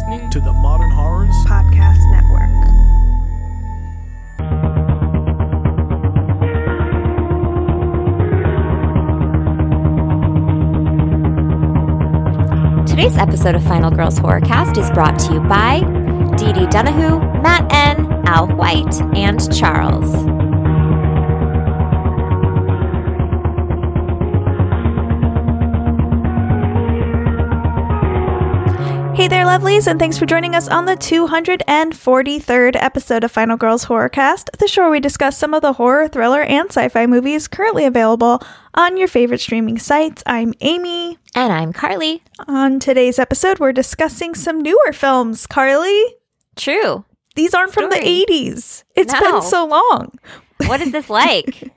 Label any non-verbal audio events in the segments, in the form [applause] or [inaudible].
listening to the Modern Horrors Podcast Network. Today's episode of Final Girls Horrorcast is brought to you by Dee Dee Donahue, Matt N., Al White, and Charles. Hey there, lovelies, and thanks for joining us on the 243rd episode of Final Girls Horrorcast, the show where we discuss some of the horror, thriller, and sci fi movies currently available on your favorite streaming sites. I'm Amy. And I'm Carly. On today's episode, we're discussing some newer films. Carly, True. these aren't from the 80s. It's No. been so long. What is this [laughs] like?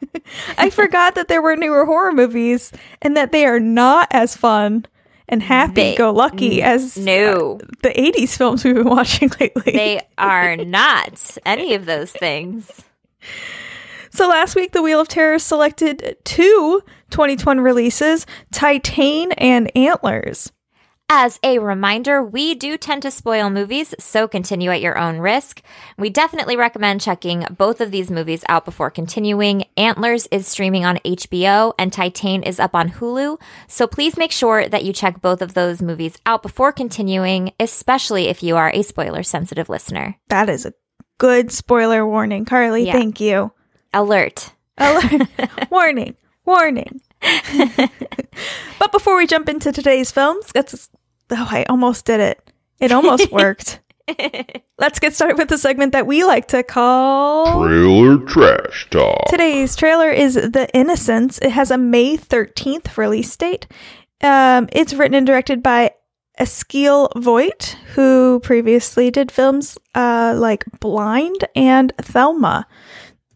I forgot that there were newer horror movies and that they are not as fun and happy go lucky as uh, no. the 80s films we've been [laughs] watching lately. They are not any of those things. so last week, The Wheel of Terror selected two 2020 releases Titane and Antlers. As a reminder, we do tend to spoil movies, so continue at your own risk. We definitely recommend checking both of these movies out before continuing. Antlers is streaming on HBO and Titane is up on Hulu, so please make sure that you check both of those movies out before continuing, especially if you are a spoiler sensitive listener. That is a good spoiler warning. Carly, Yeah. thank you. Alert. Alert. [laughs] warning. Warning. [laughs] but before we jump into today's films, that's oh, I almost did it. It almost [laughs] worked. Let's get started with the segment that we like to call Trailer Trash Talk. Today's trailer is The Innocents. It has a May 13th release date. Um, it's written and directed by Eskil Vogt, who previously did films uh, like Blind and Thelma.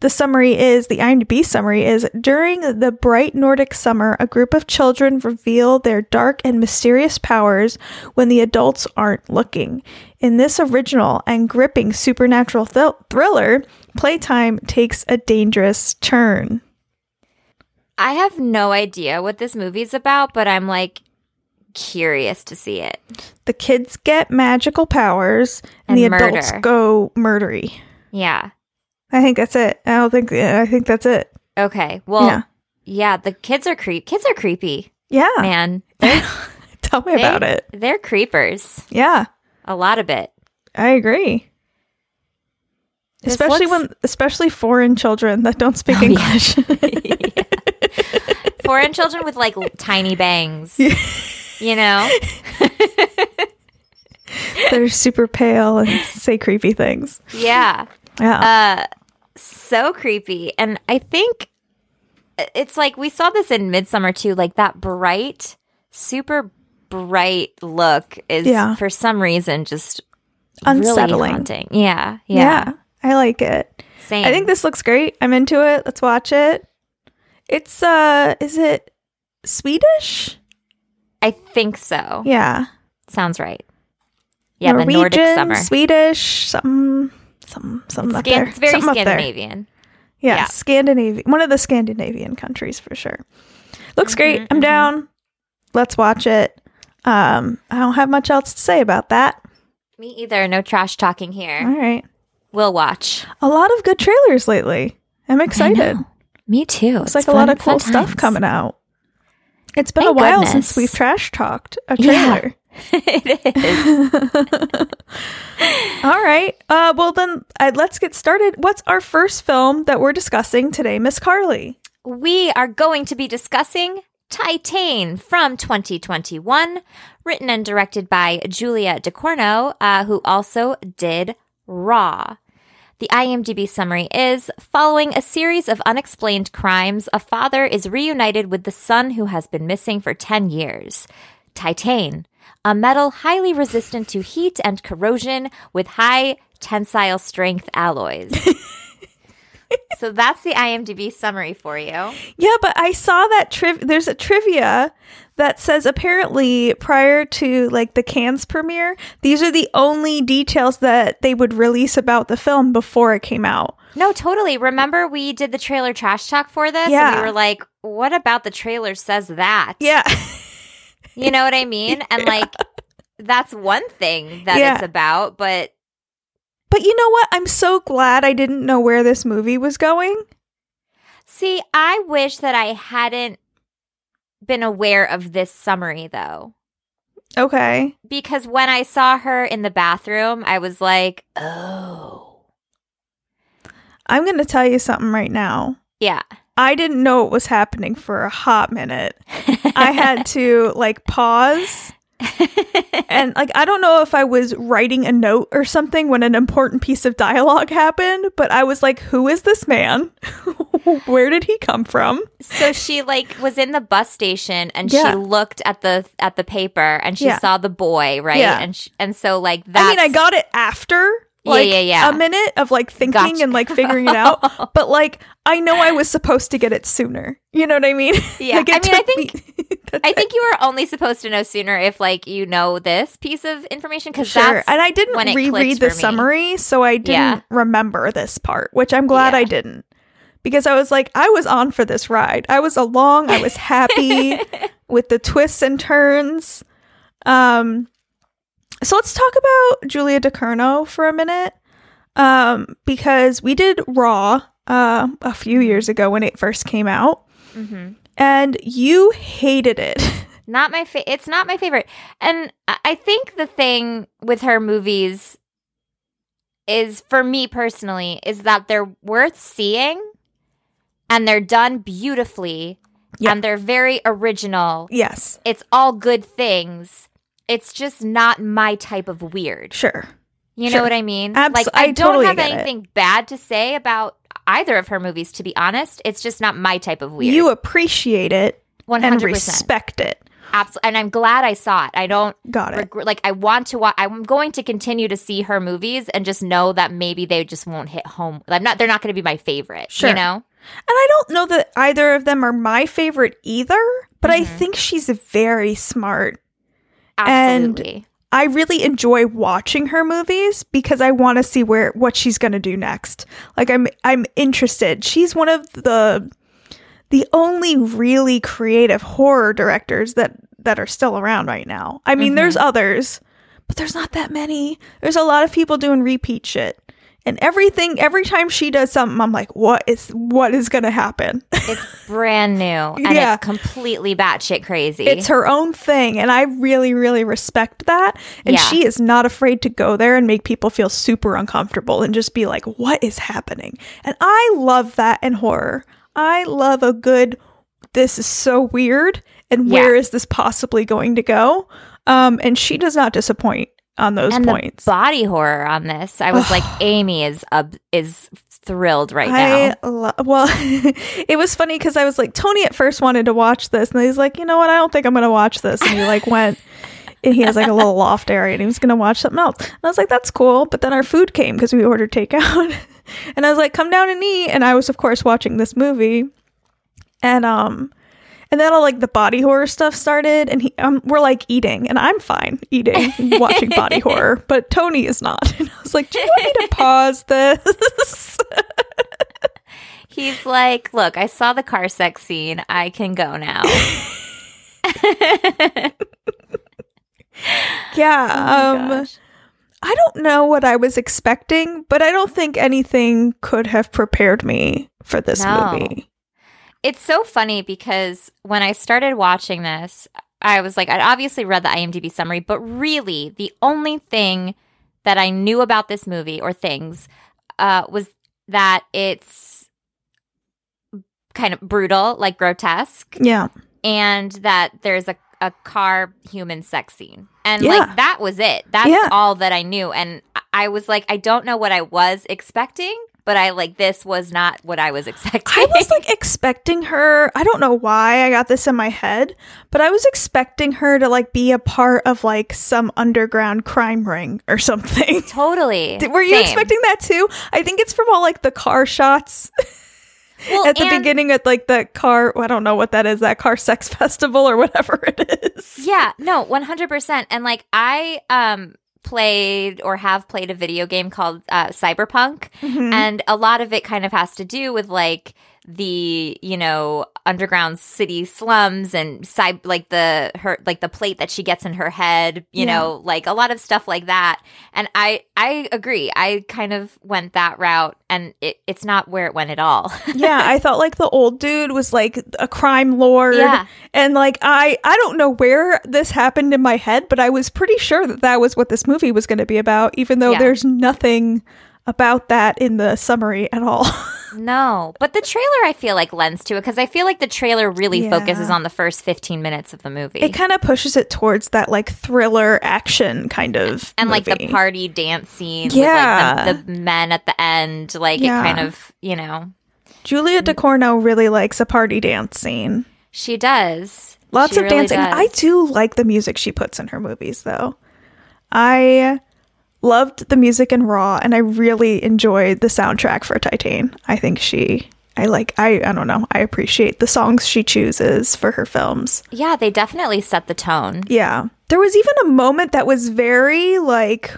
The summary is the IMDb summary is during the bright Nordic summer, a group of children reveal their dark and mysterious powers when the adults aren't looking. In this original and gripping supernatural thil- thriller, playtime takes a dangerous turn. I have no idea what this movie's about, but I'm like curious to see it. The kids get magical powers, and, And the adults go murdery. Yeah. I think that's it. I don't think. I think that's it. Okay. Well, Yeah. yeah, the kids are creep. Kids are creepy, Yeah, man. [laughs] Tell me about it. They're creepers. Yeah, A lot of it. I agree. This especially looks- when, especially foreign children that don't speak Oh, yeah. English. [laughs] Foreign children with like tiny bangs. [laughs] You know? They're super pale and say creepy things. Yeah. Yeah, Uh so creepy. And I think it's like we saw this in Midsommar too, like that bright, super bright look is Yeah. for some reason just Unsettling. Really haunting. Yeah, yeah. yeah, I like it. Same. I think this looks great. I'm into it. Let's watch it. It's uh, is it Swedish? I think so. Yeah, Sounds right. Yeah, Norwegian, the Nordic summer. Swedish, something, some, something up Scan- there. it's very Something. Scandinavian. Yeah, Yeah. Scandinavian. One of the Scandinavian countries for sure. Looks great. Mhm, I'm mhm. down. Let's watch it. Um, I don't have much else to say about that. Me either. No trash talking here. All right. We'll watch. A lot of good trailers lately. I'm excited. Me too. It's, like a lot of cool stuff coming out. It's been Thank a while goodness. since we've trash talked a Yeah. [laughs] it is. [laughs] All right. Uh, well, then uh, let's get started. What's our first film that we're discussing today, Miss Carly? we are going to be discussing Titane from 2021, written and directed by Julia Ducournau, uh, who also did Raw. The IMDb summary is Following a series of unexplained crimes, a father is reunited with the son who has been missing for 10 years. Titane, a metal highly resistant to heat and corrosion with high tensile strength alloys. [laughs] so that's the IMDb summary for you. Yeah, but I saw that triv- there's a trivia that says apparently prior to like the Cannes premiere, these are the only details that they would release about the film before it came out. No, totally. Remember we did the trailer trash talk for this? Yeah. And we were like, what about the trailer says that? Yeah. [laughs] You know what I [laughs] mean? And like, that's one thing that Yeah. it's about, but But you know what? I'm so glad I didn't know where this movie was going. see, I wish that I hadn't been aware of this summary though. Okay. Because when I saw her in the bathroom, I was like, "Oh." I'm going to tell you something right now. Yeah. I didn't know what was happening for a hot minute. I had [laughs] to like pause and like I don't know if I was writing a note or something when an important piece of dialogue happened, but I was like, who is this man? [laughs] Where did he come from? So she like was in the bus station and Yeah. she looked at the at the paper and she Yeah. saw the boy, right? Yeah. And sh- and so like that I mean, I got it after like yeah, yeah. a minute of like thinking Gotcha. and like figuring it out, [laughs] but like I know I was supposed to get it sooner. You know what I mean? Yeah. [laughs] Like, I mean, I think- me- [laughs] I think you were only supposed to know sooner if like you know this piece of information because Sure. And I didn't reread the summary, so I didn't Yeah. remember this part, which I'm glad Yeah. I didn't. Because I was like, I was on for this ride. I was along, I was happy with the twists and turns. Um so let's talk about Julia Ducournau for a minute. Um, because we did Raw uh, a few years ago when it first came out, Mhm. and you hated it. [laughs] not my fa- it's not my favorite. And I- I think the thing with her movies is for me personally is that they're worth seeing and they're done beautifully Yeah. and they're very original. yes, It's all good things. It's just not my type of weird. sure. You Sure. know what I mean? Like I I, don't totally have get it. anything bad to say about either of her movies to be honest. It's just not my type of weird. You appreciate it 100%. and respect it. Absolutely. And I'm glad I saw it. I don't Got it. like I want to watch I'm going to continue to see her movies and just know that maybe they just won't hit home. I'm not they're not going to be my favorite, Sure. you know? And I don't know that either of them are my favorite either, but I Mhm. think she's very smart. And- I really enjoy watching her movies because I want to see where what she's going to do next. Like I'm I'm interested. She's one of the the only really creative horror directors that that are still around right now. I mean, Mhm. there's others, but there's not that many. There's a lot of people doing repeat shit. And everything every time she does something I'm like, "What is what is going to happen?" it's brand new [laughs] and Yeah. it's completely batshit crazy. It's her own thing, and I really, really respect that. And Yeah. she is not afraid to go there and make people feel super uncomfortable and just be like, "What is happening?" And I love that in horror. I love a good. This is so weird, and Yeah. where is this possibly going to go? Um, and she does not disappoint on those and points. the body horror on this. I was like [sighs] Amy is up is thrilled right I now. lo- well, [laughs] it was funny because I was like, Tony at first wanted to watch this, and he's like, you know what? I don't think I'm going to watch this. And he like [laughs] went, and he has like a little loft area, and he was going to watch something else. And I was like, that's cool. But then our food came because we ordered takeout, [laughs] and I was like, come down and eat. And I was of course watching this movie, and um. And then all like the body horror stuff started, and he, um, we're like eating, and I'm fine eating, watching body [laughs] horror, but Tony is not. [laughs] And I was like, "Do you want me to pause this?" He's like, "Look, I saw the car sex scene. I can go now." [laughs] Yeah. Oh um. I don't know what I was expecting, but I don't think anything could have prepared me for this No. movie. It's so funny because when I started watching this, I was like, I'd obviously read the IMDb summary, but really the only thing that I knew about this movie or things uh, was that it's kind of brutal, like grotesque, Yeah. and that there's a, a car human sex scene. And Yeah. like that was it. That's Yeah. all that I knew. And I- I was like, I don't know what I was expecting, but I like this was not what I was expecting. I was like [laughs] expecting her, I don't know why I got this in my head, but I was expecting her to like be a part of like some underground crime ring or something. [laughs] totally. Were you Same. expecting that too? I think it's from all like the car shots [laughs] well, at the and- beginning at like the car, I don't know what that is, that car sex festival or whatever it is. Yeah, no, 100%. And like I um played or have played a video game called uh, Cyberpunk Mhm. and a lot of it kind of has to do with like the you know underground city slums and side like the her like the plate that she gets in her head you Yeah. know like a lot of stuff like that and i i agree i kind of went that route and it, it's not where it went at all [laughs] yeah, I thought like the old dude was like a crime lord. Yeah. And like I I don't know where this happened in my head, but I was pretty sure that that was what this movie was going to be about even though Yeah. there's nothing about that in the summary at all. [laughs] no but the trailer i feel like lends to it because i feel like the trailer really Yeah. focuses on the first 15 minutes of the movie it kind of pushes it towards that like thriller action kind of and like the party dance scene Yeah. with like the, the men at the end like Yeah. it kind of you know Julia Ducournau really likes a party dance scene. she does Lots She of really dancing. does. I do like the music she puts in her movies though. I loved the music in Raw and I really enjoyed the soundtrack for Titane. I think she I like I I don't know. I appreciate the songs she chooses for her films. Yeah, they definitely set the tone. Yeah. There was even a moment that was very like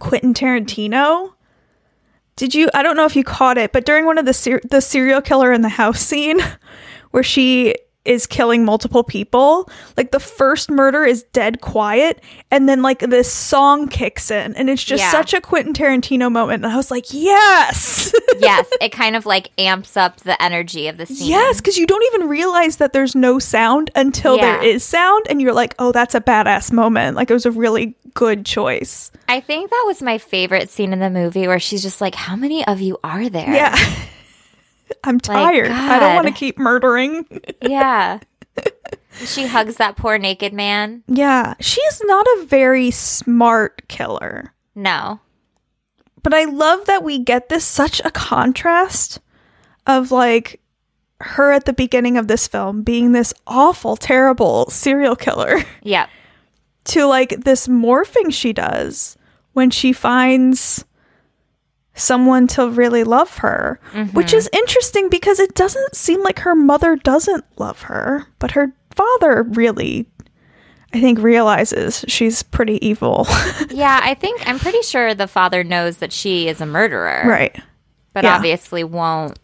Quentin Tarantino. Did you I don't know if you caught it, but during one of the ser- the serial killer in the house scene [laughs] where she is killing multiple people, like the first murder is dead quiet and then like this song kicks in and it's just Yeah. such a Quentin Tarantino moment and I was like, "Yes." [laughs] yes, it kind of like amps up the energy of the scene. Yes, because you don't even realize that there's no sound until there Yeah. is sound, and you're like, oh, that's a badass moment. Like, it was a really good choice. I think that was my favorite scene in the movie where she's just like, How many of you are there? Yeah. [laughs] [laughs] I'm tired. I don't want to keep murdering. [laughs] Yeah. [laughs] she hugs that poor naked man. yeah. She's not a very smart killer, No. but I love that we get this such a contrast of like her at the beginning of this film being this awful, terrible serial killer. Yep. to like this morphing she does when she finds someone to really love her, which mm-hmm. is interesting because it doesn't seem like her mother doesn't love her, but her father really, I think, realizes she's pretty evil. [laughs] Yeah, I think I'm pretty sure the father knows that she is a murderer. right. But yeah. obviously won't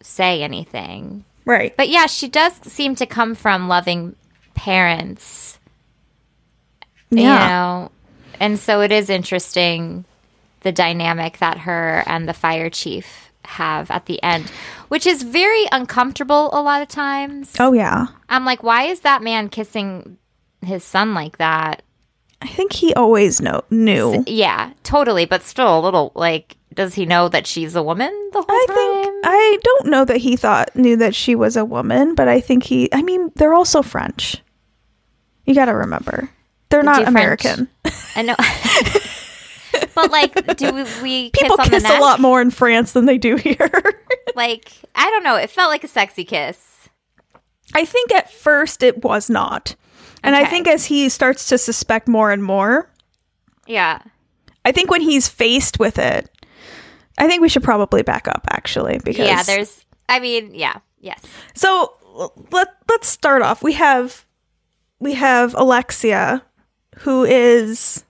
say anything. Right. But yeah, she does seem to come from loving parents. You know, and so it is interesting the dynamic that her and the fire chief have at the end, which is very uncomfortable a lot of times. Oh, yeah. I'm like, why is that man kissing his son like that? I think he always know knew. Yeah, totally, but still a little like does he know that she's a woman the whole I time? think I don't know that he thought knew that she was a woman, but I think he. I mean, they're also French. You got to remember, they're They not do French. American. I know. [laughs] [laughs] but like, do we, we [laughs] People kiss on kiss the neck? a lot more in France than they do here. [laughs] Like, I don't know. It felt like a sexy kiss. I think at first it was not. And I think as he starts to suspect more and more, Yeah. I think when he's faced with it, I think we should probably back up actually because Yeah, there's, I mean, yeah, yes. So let let's start off. We have we have Alexia who is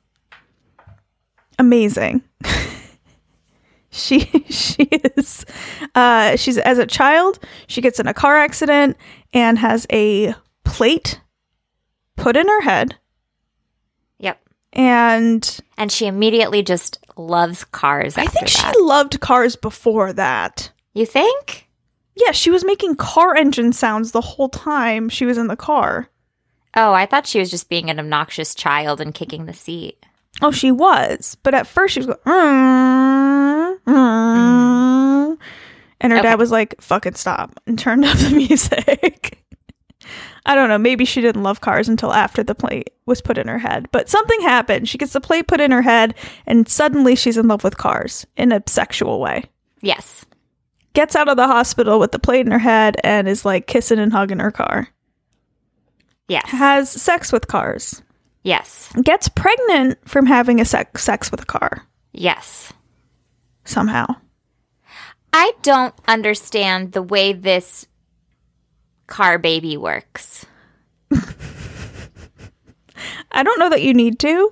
amazing. [laughs] she she is uh she's as a child, she gets in a car accident and has a plate put in her head Yep. and And she immediately just loves cars I think that. she loved cars before that. you think? Yeah, she was making car engine sounds the whole time she was in the car. Oh, I thought she was just being an obnoxious child and kicking the seat. Oh, she was, but at first she was going, "Mm, mm," and her Okay. dad was like, "Fucking stop!" and turned [laughs] up the music. I don't know. Maybe she didn't love cars until after the plate was put in her head, but something happened. She gets the plate put in her head, and suddenly she's in love with cars in a sexual way. Yes. Gets out of the hospital with the plate in her head and is like kissing and hugging her car. Yes. Has sex with cars. Yes. Gets pregnant from having a sex sex with a car Yes. somehow. I don't understand the way this car baby works. [laughs] I don't know that you need to.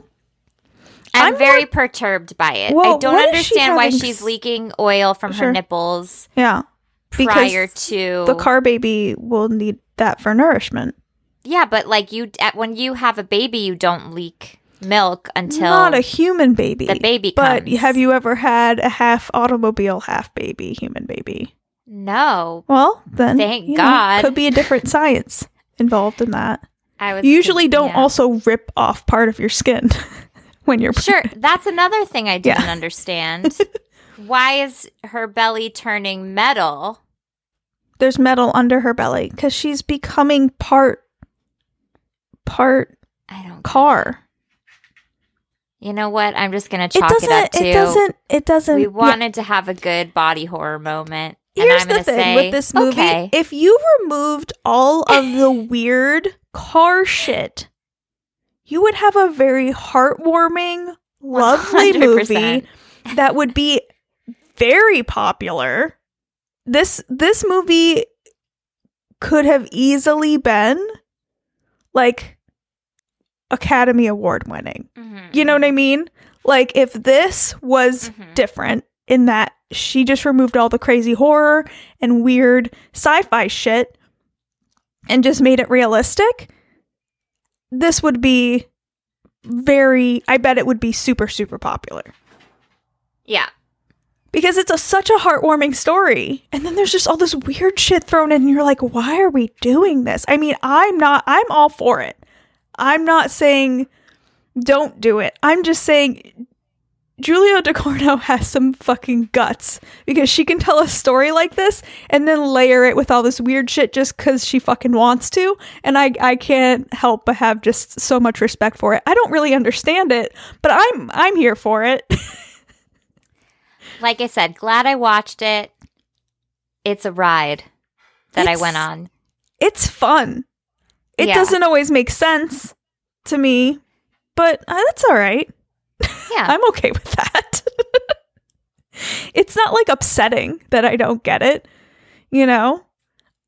I'm, I'm very perturbed by it. Well, I don't is she understand why she's s- leaking oil from Sure. her nipples. Yeah. Because prior to The car baby will need that for nourishment. Yeah, but like you, when you have a baby, you don't leak milk until Not a human baby. the baby But comes. have you ever had a half automobile, half baby, human baby? no. Well, then Thank you know, God. could be a different [laughs] science involved in that. I was You usually don't yeah. also rip off part of your skin [laughs] when you're Sure, that's another thing I didn't Yeah. understand. [laughs] Why is her belly turning metal? There's metal under her belly because she's becoming part part I don't. car. You know what? I'm just gonna It chalk it, doesn't. up to. It doesn't. It doesn't. we yeah. wanted to have a good body horror moment. and Here's I'm the thing say, with this movie: Okay. if you removed all of the [laughs] weird car shit, you would have a very heartwarming, lovely [laughs] movie 100%. that would be very popular. This this movie could have easily been like Academy Award winning. Mhm. You know what I mean? Like if this was Mhm. different in that she just removed all the crazy horror and weird sci-fi shit and just made it realistic, this would be very I bet it would be super super popular Yeah. Because it's a, such a heartwarming story. And then there's just all this weird shit thrown in and you're like, "Why are we doing this?" I mean, I'm not I'm all for it. I'm not saying don't do it. I'm just saying Julia Ducournau [laughs] has some fucking guts because she can tell a story like this and then layer it with all this weird shit just because she fucking wants to. And I, I can't help but have just so much respect for it. I don't really understand it, but I'm I'm here for it. [laughs] Like I said, glad I watched it. It's a ride that I went on. it's fun. It Yeah. doesn't always make sense to me, but uh, that's all right. Yeah. [laughs] I'm okay with that. [laughs] it's not like upsetting that I don't get it, you know?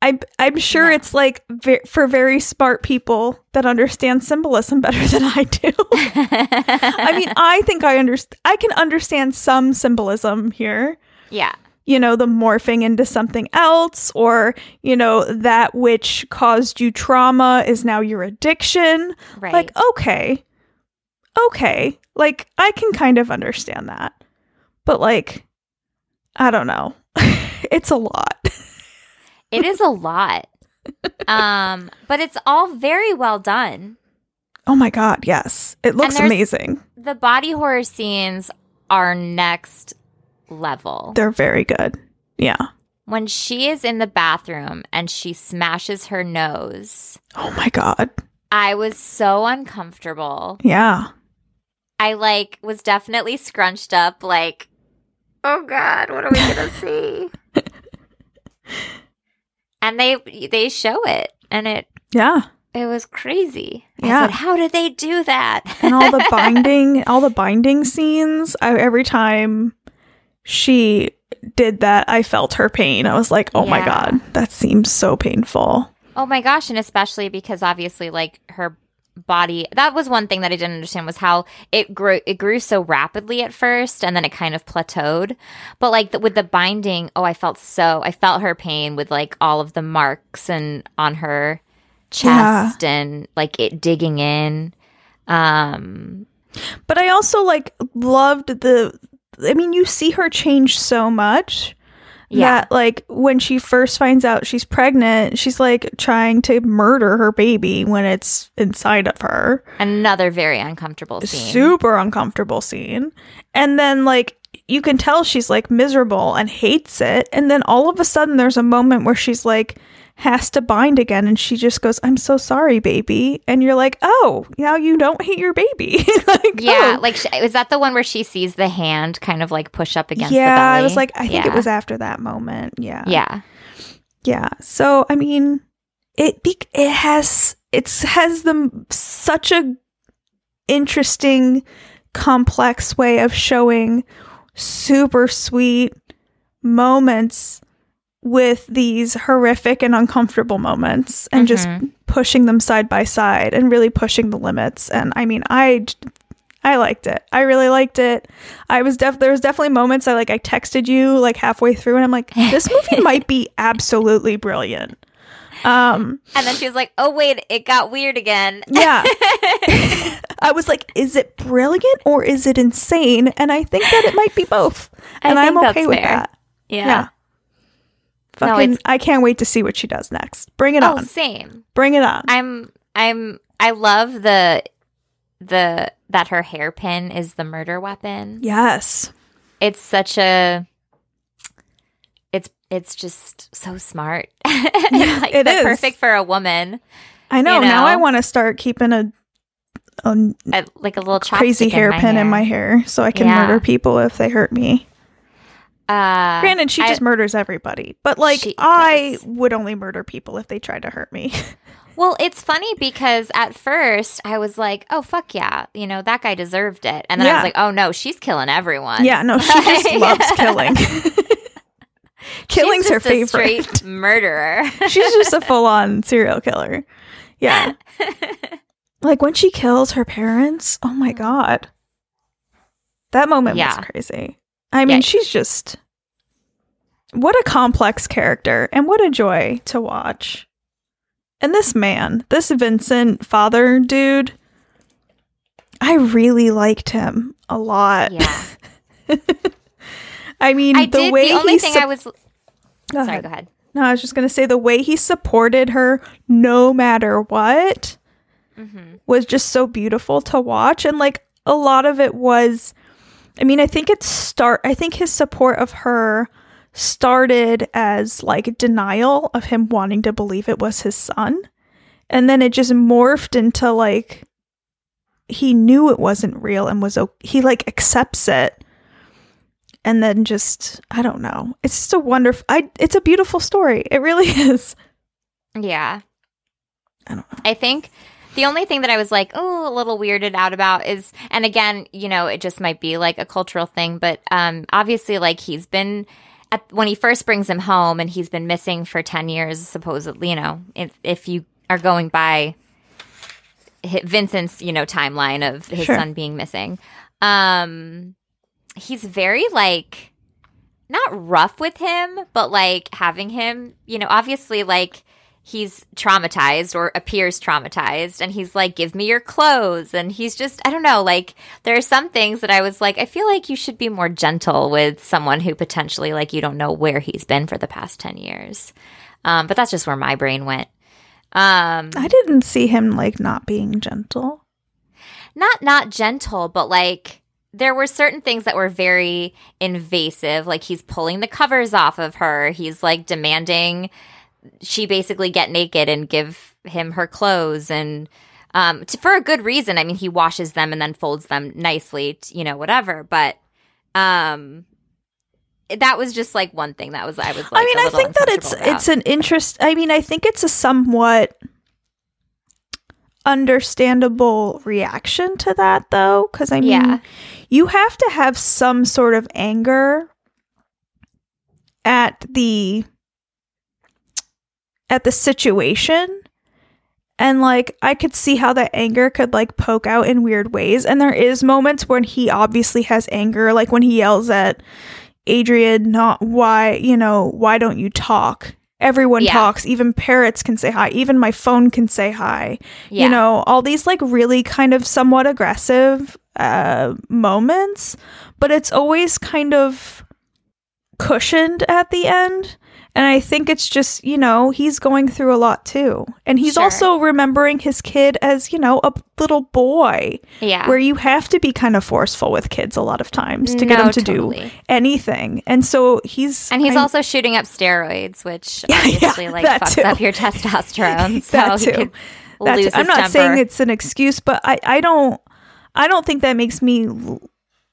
I, I'm sure No. it's like ve- for very smart people that understand symbolism better than I do. I mean, [laughs] I think I understand. I can understand some symbolism here. yeah. You know, the morphing into something else, or you know, that which caused you trauma is now your addiction. Right. Like, okay, okay, like I can kind of understand that, but like, I don't know, [laughs] it's a lot. It is a lot. Um, but it's all very well done. Oh my god, yes, it looks amazing. The body horror scenes are next level. They're very good. Yeah. when she is in the bathroom and she smashes her nose, Oh my god. I was so uncomfortable. Yeah. I like was definitely scrunched up like oh god, what are we going [laughs] to see? And they they show it and it Yeah. it was crazy. Yeah. Said, "How did they do that?" and all the [laughs] binding all the binding scenes I, every time she did that i felt her pain i was like oh my god that seems so painful Oh my gosh, and especially because obviously like her body that was one thing that I didn't understand was how it grew it grew so rapidly at first and then it kind of plateaued. But like the, with the binding, oh I felt so I felt her pain with like all of the marks and on her chest and like it digging in. Um but i also like loved the i mean you see her change so much Yeah. that like when she first finds out she's pregnant she's like trying to murder her baby when it's inside of her another very uncomfortable scene. super uncomfortable scene. And then like you can tell she's like miserable and hates it. And then all of a sudden there's a moment where she's like has to bind again and she just goes, I'm so sorry, baby. And you're like, oh, now you don't hate your baby. [laughs] like, Yeah, oh. like is that the one where she sees the hand kind of like push up against yeah, the belly? I was like, I think it was after that moment. Yeah. Yeah. Yeah. So I mean, it be- it has it's has them such a interesting, complex way of showing super sweet moments with these horrific and uncomfortable moments and just Mhm. pushing them side by side and really pushing the limits and i mean i i liked it. I really liked it. I was def there was definitely moments I like I texted you like halfway through and I'm like, this movie [laughs] might be absolutely brilliant. Um And then she was like, "Oh wait, it got weird again." yeah. [laughs] I was like, is it brilliant or is it insane? And I think that it might be both. And I'm okay with fair. that. yeah. Yeah. No, Fucking it's- I can't wait to see what she does next. Bring it Oh, on. same. Bring it on. I'm I'm I love the the that her hairpin is the murder weapon. yes. It's such a it's it's just so smart. [laughs] Yeah, like it is. perfect for a woman. I know. You Now? I want to start keeping a, a like a little crazy hairpin in my hair. hair so I can Yeah. murder people if they hurt me. Uh, Granted, she I- just murders everybody, but like I does. would only murder people if they tried to hurt me. [laughs] Well, it's funny because at first I was like, "Oh fuck yeah," you know that guy deserved it, and then I was like, "Oh no, she's killing everyone." yeah, no, she [laughs] just loves killing. [laughs] Killing's her favorite. straight murderer. She's just a full on serial killer. Yeah. like when she kills her parents, oh my god. That moment Yeah. was crazy. I mean, Yeah. she's just what a complex character and what a joy to watch. And this man, this Vincent father dude, I really liked him a lot. yeah, [laughs] I mean, I the did. way The only he thing sup- I was Go sorry. ahead. Go ahead. No, I was just going to say the way he supported her no matter what hmm was just so beautiful to watch and like a lot of it was I mean, I think it start I think his support of her started as like denial of him wanting to believe it was his son. And then it just morphed into like he knew it wasn't real and was he like accepts it and then just I don't know. It's just a wonderful I it's a beautiful story. It really [laughs] is. Yeah, I don't know. I think the only thing that I was like, oh, a little weirded out about is, and again, you know, it just might be like a cultural thing, but um, obviously, like he's been at when he first brings him home, and he's been missing for ten years, supposedly. You know, if if you are going by Vincent's, you know, timeline of his Sure. son being missing, um, he's very like not rough with him, but like having him, you know, obviously like he's traumatized or appears traumatized and he's like give me your clothes and he's just I don't know, like there are some things that I was like I feel like you should be more gentle with someone who potentially like you don't know where he's been for the past 10 years. Um but that's just where my brain went. Um I didn't see him like not being gentle. not not gentle, but like there were certain things that were very invasive. Like he's pulling the covers off of her. He's like demanding she basically get naked and give him her clothes and um to, for a good reason. I mean, he washes them and then folds them nicely, t- you know, whatever. But um that was just like one thing that was I was like I mean, a I think that it's uncomfortable it's an interest. I mean, I think it's a somewhat understandable reaction to that, though, because I mean, Yeah. you have to have some sort of anger at the at the situation. And like i could see how that anger could like poke out in weird ways. And there is moments when he obviously has anger like when he yells at adrian not why you know why don't you talk? Everyone Yeah. talks. Even parrots can say hi. Even my phone can say hi. Yeah. you know all these like really kind of somewhat aggressive uh moments. But it's always kind of cushioned at the end and i think it's just you know he's going through a lot too and he's Sure. also remembering his kid as you know a little boy yeah. where you have to be kind of forceful with kids a lot of times to get them to totally. do anything and so he's And he's I'm- also shooting up steroids, which [laughs] Yeah, yeah, like fucks too. up your testosterone. [laughs] So he too. could That lose too. I'm not saying it's an excuse, but I, I don't I don't think that makes me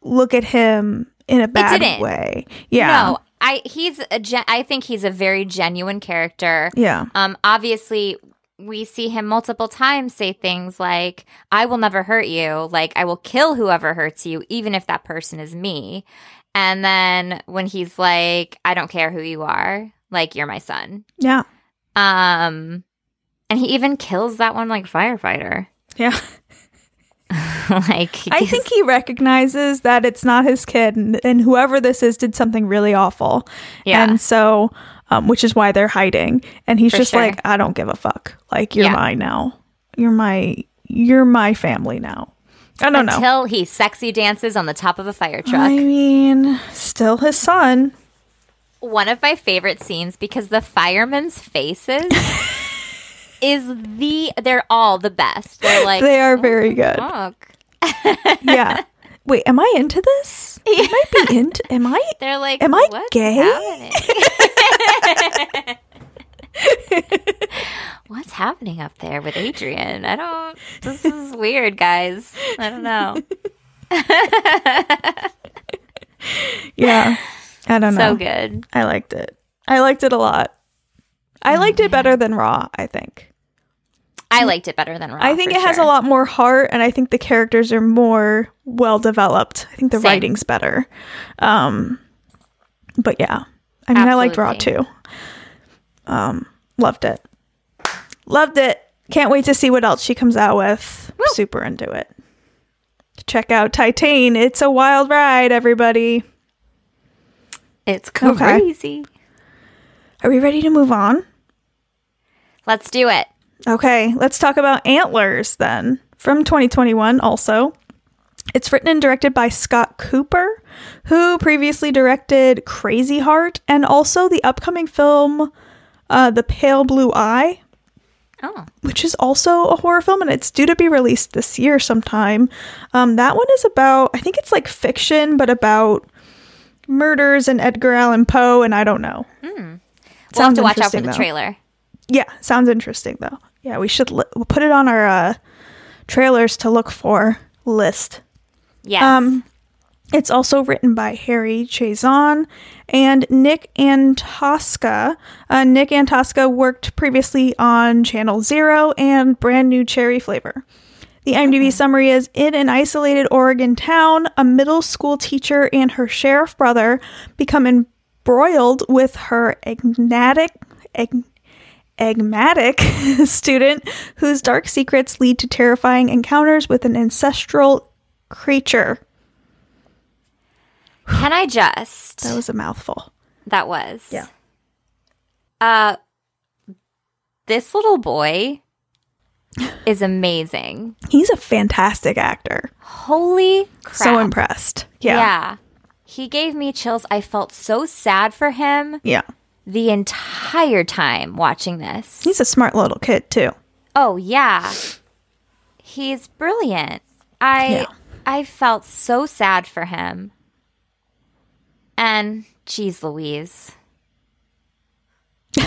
look at him in a bad way. Yeah. No, I he's a gen- I think he's a very genuine character. Yeah. Um, obviously, we see him multiple times say things like, "I will never hurt you," like "I will kill whoever hurts you, even if that person is me." And then when he's like, "I don't care who you are," like you're my son. Yeah. Um, and he even kills that one like firefighter. Yeah. [laughs] [laughs] like, I think he recognizes that it's not his kid, and, and whoever this is did something really awful. Yeah. And so, um, which is why they're hiding. And he's For just sure. like, I don't give a fuck. Like, you're Yeah. mine now. You're my, you're my family now. I don't know. until he sexy dances on the top of a fire truck. I mean, still his son. One of my favorite scenes because the firemen's faces [laughs] is the they're all the best. They're like They are very good. fuck. [laughs] Yeah. Wait, am I into this? Am I be into? Am I? They're like, Am I gay?" [laughs] What's happening up there with Adrian? I don't. This is weird, guys. I don't know. [laughs] Yeah. I don't know. So good. I liked it. I liked it a lot. I oh, liked it better than Raw, I think. I liked it better than Raw. I think it has sure. a lot more heart and I think the characters are more well developed. I think the Same. writing's better. Um but yeah. I mean I liked Raw too. Um loved it. Loved it. Can't wait to see what else she comes out with. Super into it. Check out Titane. It's a wild ride, everybody. It's Okay. crazy. Are we ready to move on? Let's do it. Okay, let's talk about Antlers then. From 2021 also. It's written and directed by Scott Cooper, who previously directed Crazy Heart and also the upcoming film uh, The Pale Blue Eye, Oh, which is also a horror film and it's due to be released this year sometime. Um, that one is about, I think it's like fiction, but about murders and Edgar Allan Poe, and I don't know. we'll have Sounds to watch out for the though. trailer. Yeah, sounds interesting though. Yeah, we should li- we'll put it on our uh, trailers to look for list. Yes. Um, it's also written by Harry Chaisson and Nick Antosca. Uh, Nick Antosca worked previously on Channel Zero and Brand New Cherry Flavor. The IMDb summary is In an isolated Oregon town, a middle school teacher and her sheriff brother become embroiled with her agnatic, ag- enigmatic [laughs] student whose dark secrets lead to terrifying encounters with an ancestral creature. Can I just? That was a mouthful. That was. Yeah. Uh, this little boy is amazing. He's a fantastic actor. Holy crap. So impressed. Yeah. Yeah. He gave me chills. I felt so sad for him Yeah. The entire time watching this. He's a smart little kid too. Oh yeah. He's brilliant. I Yeah. I felt so sad for him. And geez Louise. [laughs]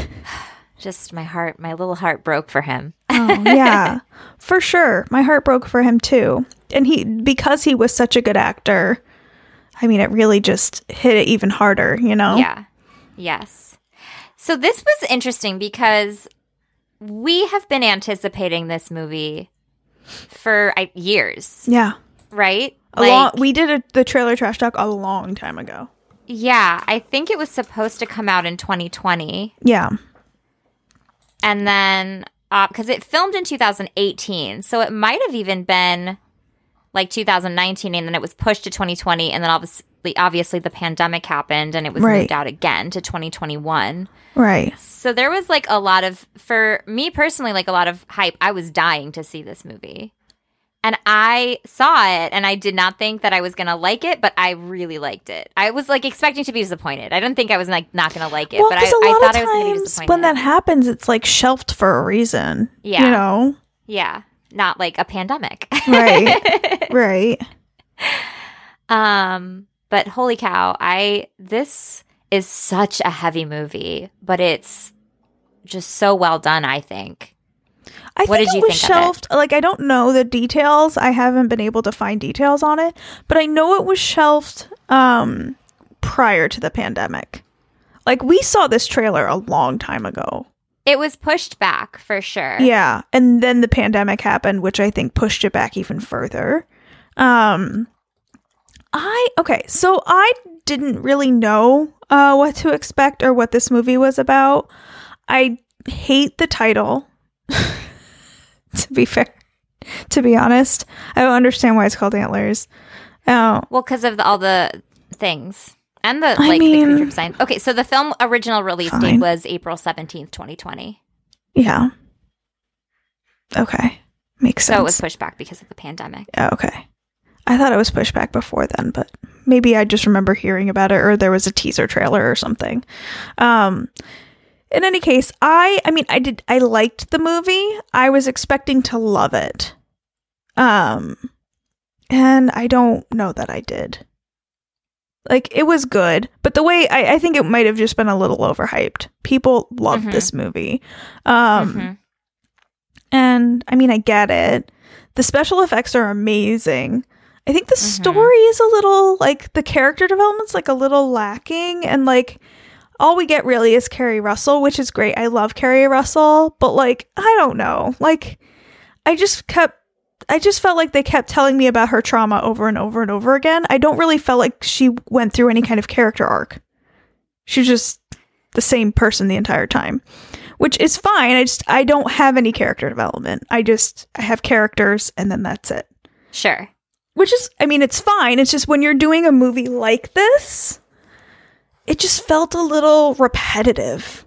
Just my heart, my little heart broke for him. Oh, [laughs] yeah. For sure. My heart broke for him too. And he because he was such a good actor, I mean it really just hit it even harder, you know? Yeah. Yes. So this was interesting because we have been anticipating this movie for uh, years, Yeah. right? A long, we did a, the trailer trash talk a long time ago. yeah, I think it was supposed to come out in 2020. Yeah. and then because it filmed in 2018 so it might have even been like 2019 and then it was pushed to 2020 and then obviously obviously the pandemic happened and it was Right. moved out again to 2021 Right. so there was like a lot of for me personally like a lot of hype i was dying to see this movie and i saw it and i did not think that i was gonna like it but i really liked it i was like expecting to be disappointed i didn't think i was like not gonna like it Well, but I, I thought i was gonna be times disappointed when that happens, it's like shelved for a reason. Yeah. You know? yeah not like a pandemic Right. [laughs] right. Um, but holy cow, I this is such a heavy movie, but it's just so well done, I think. I What think did it you was think shelved. Like I don't know the details. I haven't been able to find details on it, but I know it was shelved um prior to the pandemic. Like we saw this trailer a long time ago. It was pushed back for sure. Yeah, and then the pandemic happened, which I think pushed it back even further. Um I okay, so I didn't really know uh what to expect or what this movie was about. I hate the title. [laughs] to be fair. To be honest, I don't understand why it's called antlers. Oh, Well, because of the, all the things and the I like mean- the creature design. Okay, so the film original release date was April seventeenth, twenty twenty. yeah. Okay, makes sense. So it was pushed back because of the pandemic. Oh, okay. I thought it was pushed back before then, but maybe I just remember hearing about it or there was a teaser trailer or something. Um in any case, I I mean I did I liked the movie. I was expecting to love it. Um and I don't know that I did. Like it was good, but the way I, I think it might have just been a little overhyped. People loved Mhm. this movie. Um Mhm. and I mean, I get it. The special effects are amazing. I think the Mhm. story is a little like the character development's like a little lacking, and like all we get really is Keri Russell, which is great. I love Keri Russell, but like I don't know, like I just kept. I just felt like they kept telling me about her trauma over and over and over again. I don't really felt like she went through any kind of character arc. She was just the same person the entire time which is fine. I just I don't have any character development. I just I have characters and then that's it. Sure. Which is I mean it's fine. It's just when you're doing a movie like this, it just felt a little repetitive.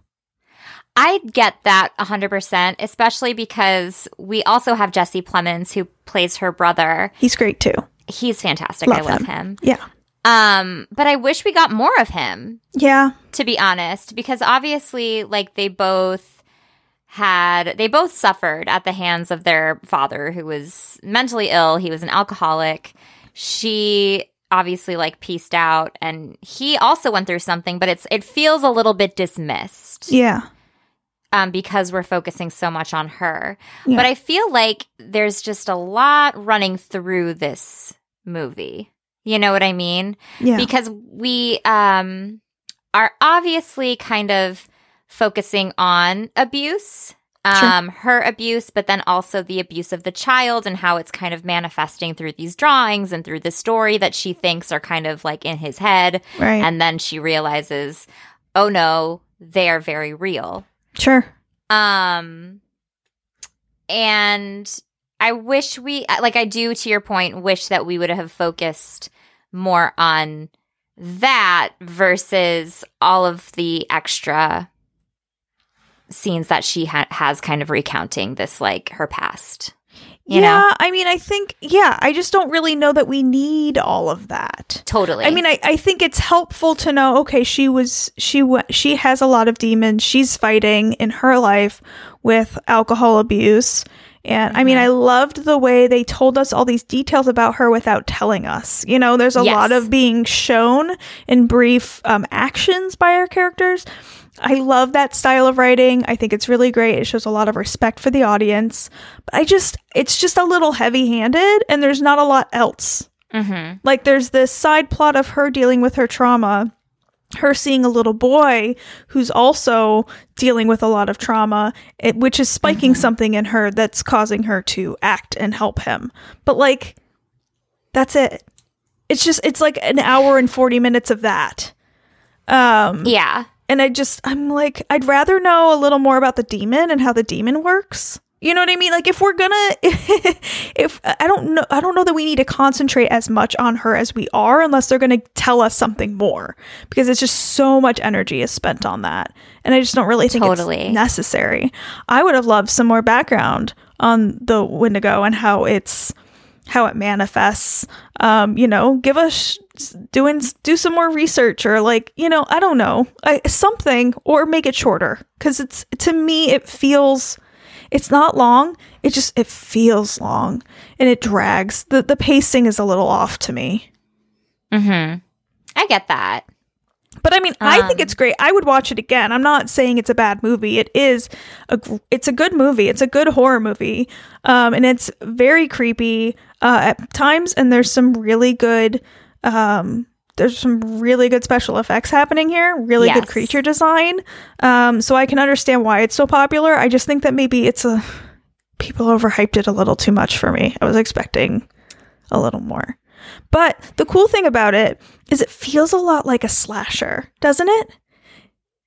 I get that 100%, especially because we also have Jesse Plemons who plays her brother. He's great too. He's fantastic. I Love love him. him. Yeah. Um, but I wish we got more of him, Yeah. to be honest, because obviously like they both had they both suffered at the hands of their father who was mentally ill. He was an alcoholic. She obviously like pieced out and he also went through something, but it's it feels a little bit dismissed. Yeah. Um, because we're focusing so much on her. Yeah. But I feel like there's just a lot running through this movie. You know what I mean? Yeah. Because we um, are obviously kind of focusing on abuse. Sure. Um, her abuse, but then also the abuse of the child and how it's kind of manifesting through these drawings and through the story that she thinks are kind of like in his head. right. And then she realizes, oh no, they are very real. Sure. Um and I wish we like I do to your point wish that we would have focused more on that versus all of the extra scenes that she ha- has kind of recounting this like her past. You yeah, know? I mean I think yeah, I just don't really know that we need all of that. Totally. I mean, I, I think it's helpful to know. Okay, she was she she has a lot of demons. She's fighting in her life with alcohol abuse, and I mean, Mhm. I loved the way they told us all these details about her without telling us. You know, there's a Yes. lot of being shown in brief um, actions by our characters. I love that style of writing. I think it's really great. It shows a lot of respect for the audience. But I just, it's just a little heavy handed, and there's not a lot else. Mhm. Like there's this side plot of her dealing with her trauma, her seeing a little boy who's also dealing with a lot of trauma, it, which is spiking something in her that's causing her to act and help him. But like that's it. It's just it's like an hour and 40 minutes of that. Um Yeah. And I just I'm like I'd rather know a little more about the demon and how the demon works. You know what I mean? Like if we're gonna [laughs] if I don't know I don't know that we need to concentrate as much on her as we are unless they're gonna tell us something more. Because it's just so much energy is spent on that. And I just don't really think Totally. it's necessary. I would have loved some more background on the Wendigo and how it's how it manifests. Um, you know, give us doing do some more research or like you know I don't know I, something or make it shorter. Because it's to me it feels it's not long it just it feels long and it drags. The the pacing is a little off to me. Mhm. I get that. but I mean I think Um, it's great. I would watch it again. I'm not saying it's a bad movie. It is a it's a good movie. It's a good horror movie. Um and it's very creepy uh at times and there's some really good um there's some really good special effects happening here really good creature design. Um so i can understand why it's so popular. I just think that maybe it's a people overhyped it a little too much for me. I was expecting a little more. But the cool thing about it is it feels a lot like a slasher doesn't it?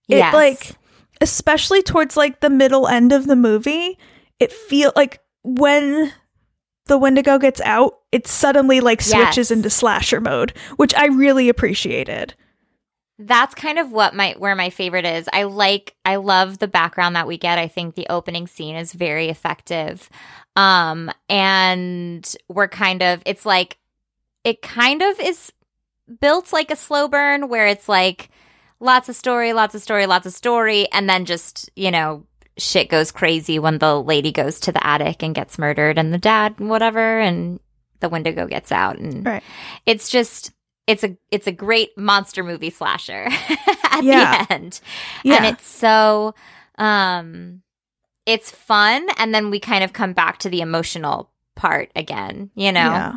It yes. like especially towards like the middle end of the movie it feel like when the Wendigo gets out, it suddenly like switches Yes. into slasher mode, which I really appreciated. That's kind of what my where my favorite is. I like I love the background that we get. I think the opening scene is very effective. Um and we're kind of it's like it kind of is built like a slow burn where it's like lots of story, lots of story, lots of story and then just, you know, shit goes crazy when the lady goes to the attic and gets murdered and the dad whatever and the Wendigo gets out and Right. it's just it's a it's a great monster movie slasher [laughs] at Yeah. the end Yeah. and it's so um it's fun and then we kind of come back to the emotional part again you know Yeah.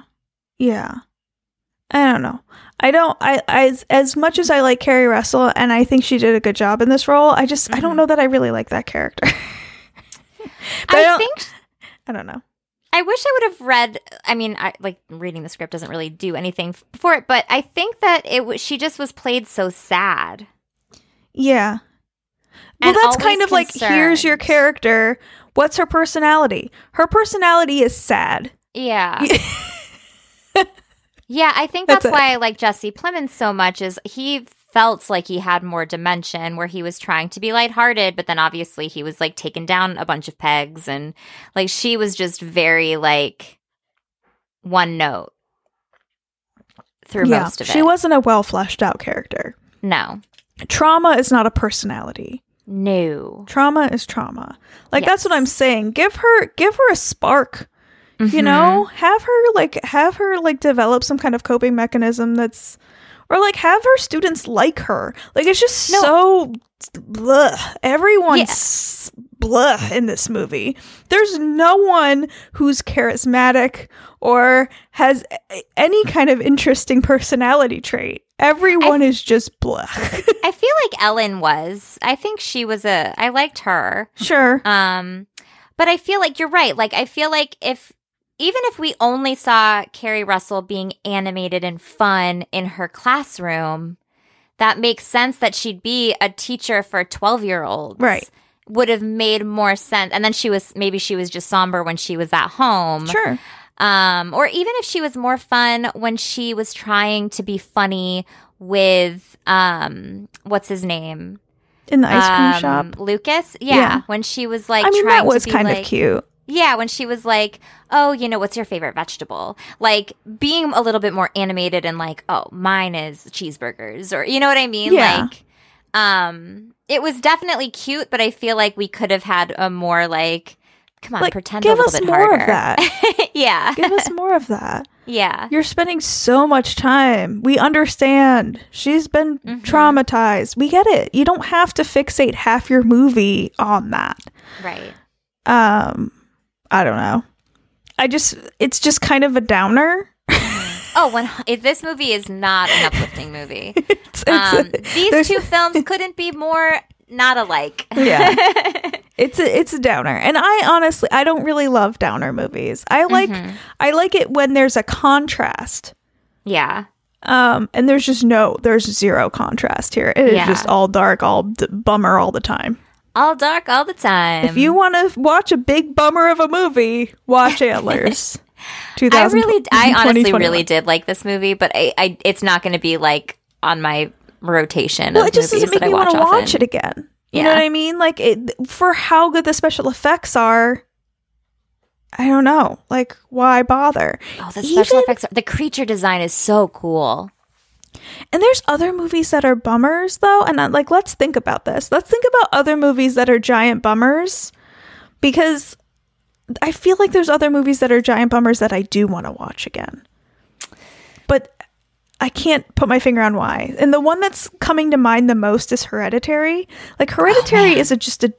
Yeah. I don't know. I don't I, I as, as much as I like Keri Russell and I think she did a good job in this role, I just I don't Mhm. know that I really like that character. [laughs] But i, think I don't know. i wish i would have read i mean I, like reading the script doesn't really do anything for it but i think that it was she just was played so sad Yeah. Well, that's kind of like here's your character. What's her personality? Her personality is sad. yeah [laughs] Yeah, I think That's that's, why I like Jesse Plemons so much is he felt like he had more dimension where he was trying to be lighthearted, but then obviously he was like taking down a bunch of pegs and like she was just very like one note through yeah, most of it. she wasn't a well fleshed out character. no. Trauma is not a personality. No. Trauma is trauma. Like that's what I'm saying. Give her give her a spark. You Mhm. know, have her like have her like develop some kind of coping mechanism that's or like have her students like her. Like it's just No. so blah. Everyone's blah in this movie. There's no one who's charismatic or has any kind of interesting personality trait. Everyone is just blah. I feel like Ellen was. I think she was a I liked her. sure. Um, but I feel like you're right. Like I feel like if even if we only saw Keri Russell being animated and fun in her classroom, that makes sense that she'd be a teacher for 12 year olds. Right. Would have made more sense. And then she was maybe she was just somber when she was at home. Sure. Um, or even if she was more fun when she was trying to be funny with um what's his name? In the ice cream Um, shop. Lucas. Yeah, Yeah. When she was like I mean, trying that was kind like, of cute. Yeah, when she was like, "Oh, you know, what's your favorite vegetable?" Like being a little bit more animated and like, "Oh, mine is cheeseburgers," or you know what I mean? Yeah. Like, um, it was definitely cute, but I feel like we could have had a more like, come on, Like, pretend give a little us bit more harder. of that. [laughs] yeah, Give us more of that. yeah, You're spending so much time. We understand. She's been Mhm. traumatized. We get it. You don't have to fixate half your movie on that. right. Um, I don't know. I just, it's just kind of a downer. [laughs] Oh, when if this movie is not an uplifting movie. [laughs] It's, it's Um, a- these two [laughs] films couldn't be more not alike. Yeah. it's a, it's a downer. And I honestly, I don't really love downer movies. I like, Mhm. I like it when there's a contrast. yeah. Um, and there's just no, there's zero contrast here. It is Yeah. just all dark, all d- bummer all the time. All dark all the time. if you want to watch a big bummer of a movie, watch Antlers. [laughs] I really, I honestly really did like this movie, but I, I it's not going to be like on my rotation. Well, it just doesn't make me want to watch it again. You know what I mean? Like it for how good the special effects are. I don't know. Like why bother? Oh, the special Even- effects, are, the creature design is so cool. And there's other movies that are bummers though, and uh, like let's think about this. Let's think about other movies that are giant bummers because I feel like there's other movies that are giant bummers that I do want to watch again. But I can't put my finger on why. And the one that's coming to mind the most is Hereditary. Like Hereditary man. is a, just a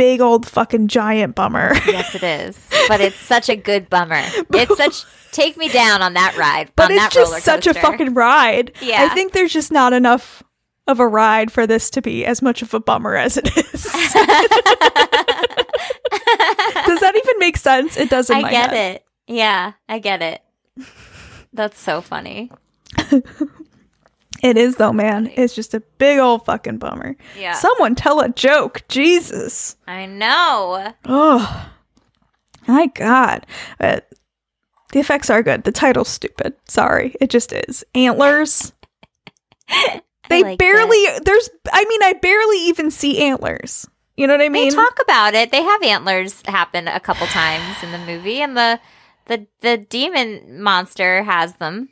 big old fucking giant bummer. [laughs] Yes, it is, but it's such a good bummer. [laughs] It's such take me down on that ride, but it's just such a fucking ride. Yeah. I think there's just not enough of a ride for this to be as much of a bummer as it is. [laughs] Does that even make sense? It does in I get head. it. Yeah, I get it. That's so funny. It is though, man. It's just a big old fucking bummer. Yeah. Someone tell a joke. Jesus. I know. Oh. My God. But The effects are good. The title's stupid. Sorry, it just is. Antlers. [laughs] They liked barely. There's. I mean, I barely even see antlers. You know what I mean? They talk about it. They have antlers happen a couple times in the movie, and the the the demon monster has them,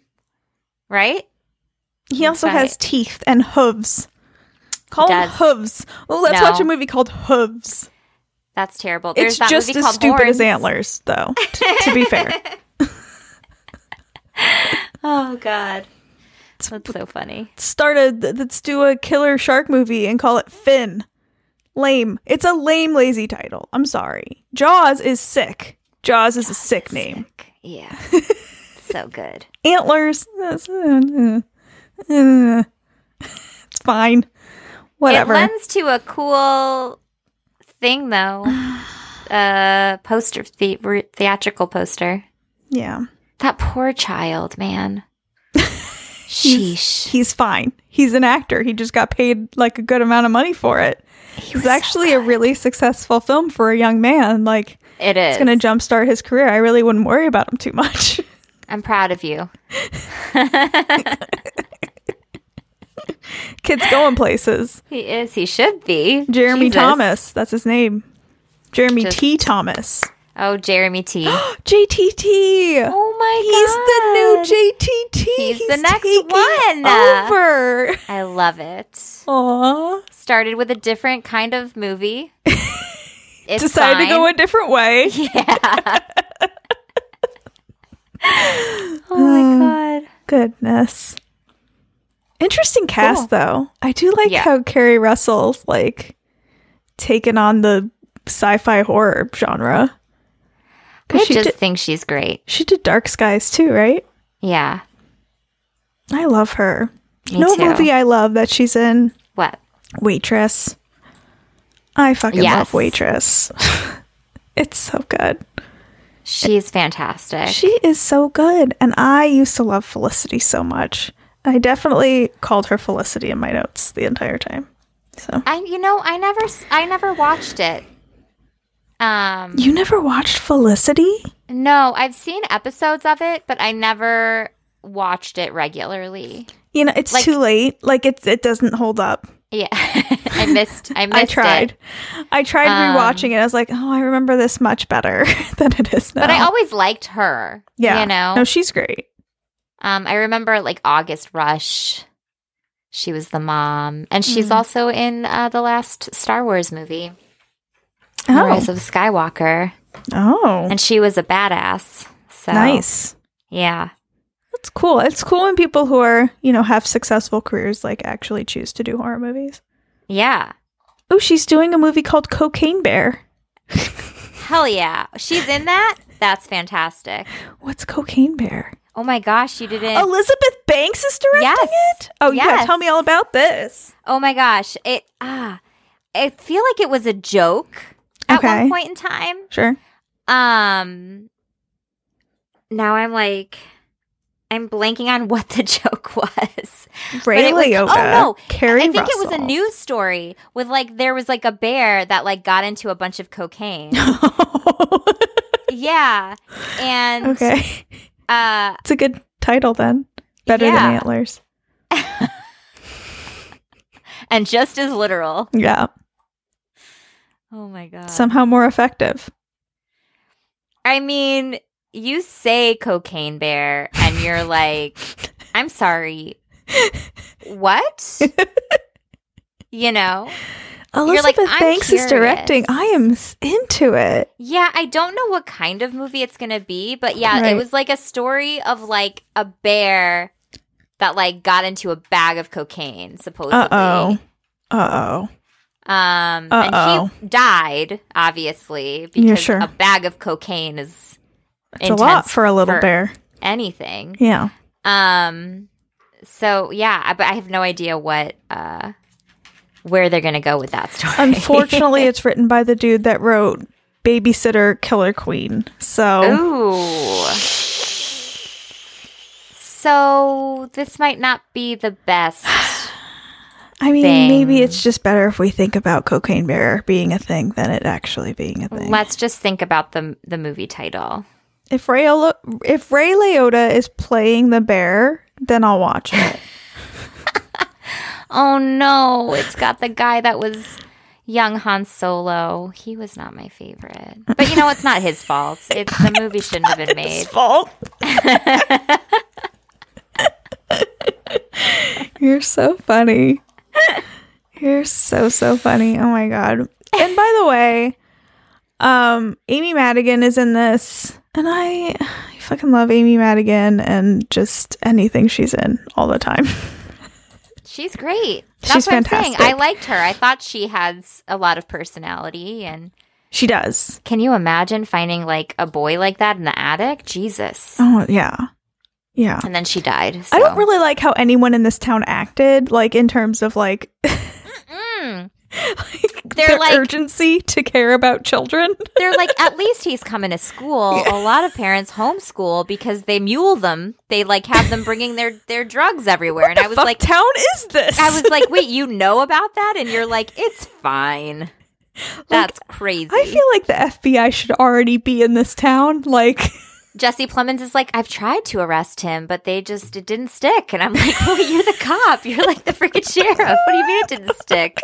right? He also That's has teeth and hooves. Call does. hooves. Oh, let's No. watch a movie called Hooves. That's terrible. There's It's that just movie as called stupid as antlers, though. t- to be [laughs] fair, [laughs] Oh God, that's so funny. started. Let's do a killer shark movie and call it Finn. Lame. It's a lame, lazy title. I'm sorry. Jaws is sick. Jaws is a sick name. Yeah, [laughs] so good. Antlers. It's fine. Whatever. It lends to a cool thing, though. [sighs] uh, poster, the- theatrical poster. yeah. That poor child, man. [laughs] Sheesh. he's fine. He's an actor. He just got paid like a good amount of money for it. It's actually a really successful film for a young man. Like It is. it's going to jumpstart his career. I really wouldn't worry about him too much. I'm proud of you. [laughs] [laughs] [laughs] Kid's going places. He is. He should be. Jeremy Jesus. Thomas. That's his name. Jeremy Just- T. Thomas. Oh, Jeremy T. [gasps] JTT. Oh my god. He's the new JTT. He's the next one. Over. I love it. Aw. Started with a different kind of movie. [laughs] It's Decided to go a different way. [laughs] Yeah. oh my [sighs] god. Goodness. Interesting cast Cool. though. I do like Yeah. how Keri Russell's like taken on the sci-fi horror genre. I she just did, think she's great. she did Dark Skies too, right? Yeah. I love her. Me know too. movie I love that she's in? What? Waitress. I fucking Yes. love Waitress. [laughs] it's so good. She's fantastic. She is so good. And I used to love Felicity so much. I definitely called her Felicity in my notes the entire time. So I you know, I never I never watched it. Um you never watched Felicity? no, I've seen episodes of it, but I never watched it regularly. You know, it's Like- too late. Like it it doesn't hold up. Yeah. [laughs] I missed I [laughs] missed I tried. it. I tried Um, rewatching it. I was like, "Oh, I remember this much better [laughs] than it is now." But I always liked her. yeah. You know? No, she's great. Um, I remember like August Rush. She was the mom, and she's Mm. also in uh, the last Star Wars movie, Oh. Rise of Skywalker, Oh. and she was a badass. So nice. yeah, That's cool. It's cool when people who are, you know, have successful careers like actually choose to do horror movies. yeah, Oh, she's doing a movie called Cocaine Bear. hell yeah, she's in that. That's fantastic. What's Cocaine Bear? Oh my gosh, you didn't. Elizabeth Banks is directing Yes. it? Oh, yeah. Tell me all about this. Oh my gosh, it ah, I feel like it was a joke at Okay. one point in time. Sure. Um now I'm like I'm blanking on what the [laughs] joke was. Ray was- Liotta. oh, no. Carrie I think it was a news story with like there was like a bear that like got into a bunch of cocaine. [laughs] yeah. And okay. Uh It's a good title then. Better Yeah. than Antlers. [laughs] and just as literal. Yeah. Oh my god. Somehow more effective. I mean, you say cocaine bear and you're like, [laughs] I'm sorry. What? [laughs] you know? Elizabeth like, Banks is directing. I am into it. Yeah, I don't know what kind of movie it's going to be, but yeah, Right. it was like a story of like a bear that like got into a bag of cocaine supposedly. Uh-oh. Uh-oh. Um Uh-oh. and he died obviously Yeah, because sure. a bag of cocaine is It's a lot for a little for- bear. anything. Yeah. Um so yeah, but I have no idea what uh where they're going to go with that story. Unfortunately, [laughs] it's written by the dude that wrote Babysitter Killer Queen. So Ooh. So this might not be the best. [sighs] I mean, thing. maybe it's just better if we think about Cocaine Bear being a thing than it actually being a thing. Let's just think about the the movie title. If Ray if Ray Liotta is playing the bear, then I'll watch it. [laughs] Oh no, it's got the guy that was young Han Solo. He was not my favorite. But you know, it's not his fault. [laughs] It's the movie shouldn't have been made. fault. [laughs] You're so funny. You're so so funny. Oh my god. And by the way, um Amy Madigan is in this and I I fucking love Amy Madigan and just anything she's in all the time. [laughs] She's great. That's She's what I'm saying. fantastic. I liked her. I thought she had a lot of personality and She does. can you imagine finding like a boy like that in the attic? Jesus. Oh yeah. Yeah. And then she died. I don't really like how anyone in this town acted, like in terms of like. [laughs] like They're their like- urgency to care about children. They're like, at [laughs] least he's coming to school. A lot of parents homeschool because they mule them. They like have them bringing their their drugs everywhere. and I was like, town is this? I was like, [laughs] wait, you know about that? And you're like, it's fine. That's crazy. I feel like the FBI should already be in this town. Like, Jesse Plemons is like, I've tried to arrest him, but they just it didn't stick. And I'm like, [laughs] well, you're the cop. You're like the freaking [laughs] sheriff. What do you mean it didn't stick?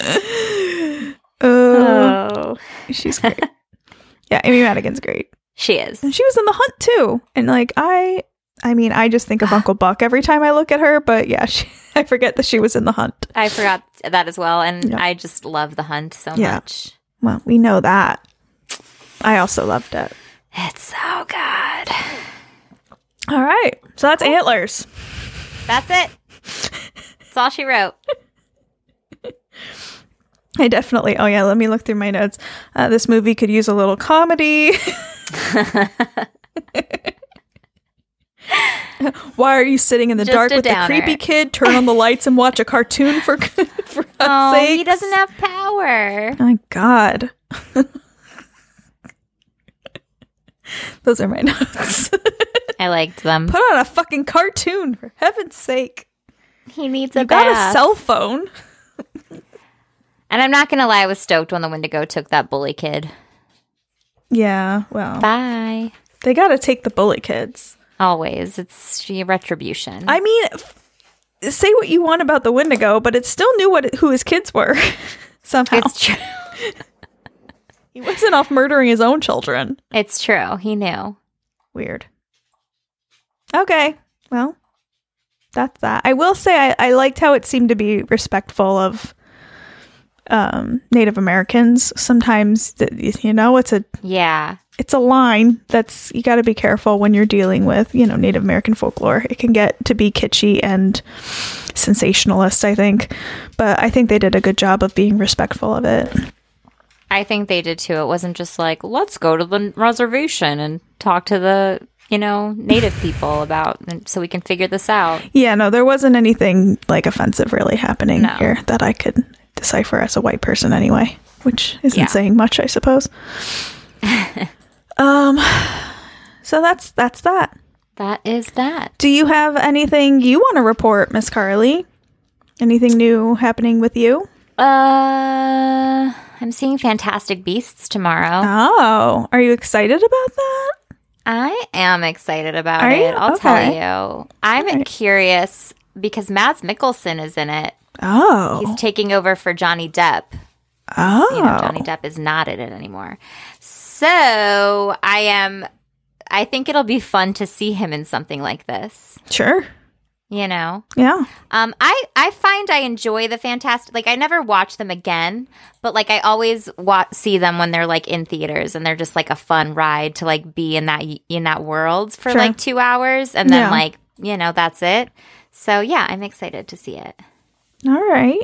[laughs] oh, Oh, she's great. yeah, Amy Madigan's great, she is. and she was in The Hunt too. And like, I, I mean, I just think of [gasps] Uncle Buck every time I look at her. But yeah, she, I forget that she was in The Hunt. I forgot that as well, and Yeah. I just love the hunt so Yeah. much. Well, we know that. I also loved it. It's so good. All right, so that's antlers. That's it. That's all she wrote. [laughs] I definitely. Oh yeah, let me look through my notes. Uh, this movie could use a little comedy. [laughs] Why are you sitting in the Just dark with downer. the creepy kid? Turn on the lights and watch a cartoon for [laughs] for God's Oh, sake. he doesn't have power. My God. [laughs] Those are my notes. [laughs] I liked them. Put on a fucking cartoon for heaven's sake. He needs a You got a cell phone. [laughs] and I'm not gonna lie, I was stoked when the Wendigo took that bully kid. Yeah, well, Bye. they got to take the bully kids. Always, it's she retribution. I mean, say what you want about the Wendigo, but it still knew what who his kids were. Somehow it's true. He wasn't off murdering his own children. It's true. He knew. Weird. Okay, well, that's that. I will say I, I liked how it seemed to be respectful of um, Native Americans. Sometimes, th- you know, it's a Yeah. it's a line that's you got to be careful when you're dealing with you know Native American folklore. It can get to be kitschy and sensationalist, I think, but I think they did a good job of being respectful of it. I think they did too. It wasn't just like, let's go to the reservation and talk to the, you know, native people about [laughs] and so we can figure this out. Yeah, no, there wasn't anything like offensive really happening No. here that I could decipher as a white person anyway, which isn't Yeah. saying much, I suppose. [laughs] um, so that's that's that. That is that. Do you have anything you want to report, Miss Carly? Anything new happening with you? Uh I'm seeing Fantastic Beasts tomorrow. Oh, are you excited about that? I am excited about Are it. you? I'll Okay. tell you. I'm Alright. curious because Mads Mikkelsen is in it. Oh, He's taking over for Johnny Depp. oh, you know, oh. Johnny Depp is not in it anymore. So I am. I think it'll be fun to see him in something like this. sure, You know, yeah, um, I I find I enjoy the fantastic. Like I never watch them again, but like I always wa- see them when they're like in theaters and they're just like a fun ride to like be in that in that world for Sure. like two hours and then Yeah. like you know that's it. So yeah, I'm excited to see it. all right.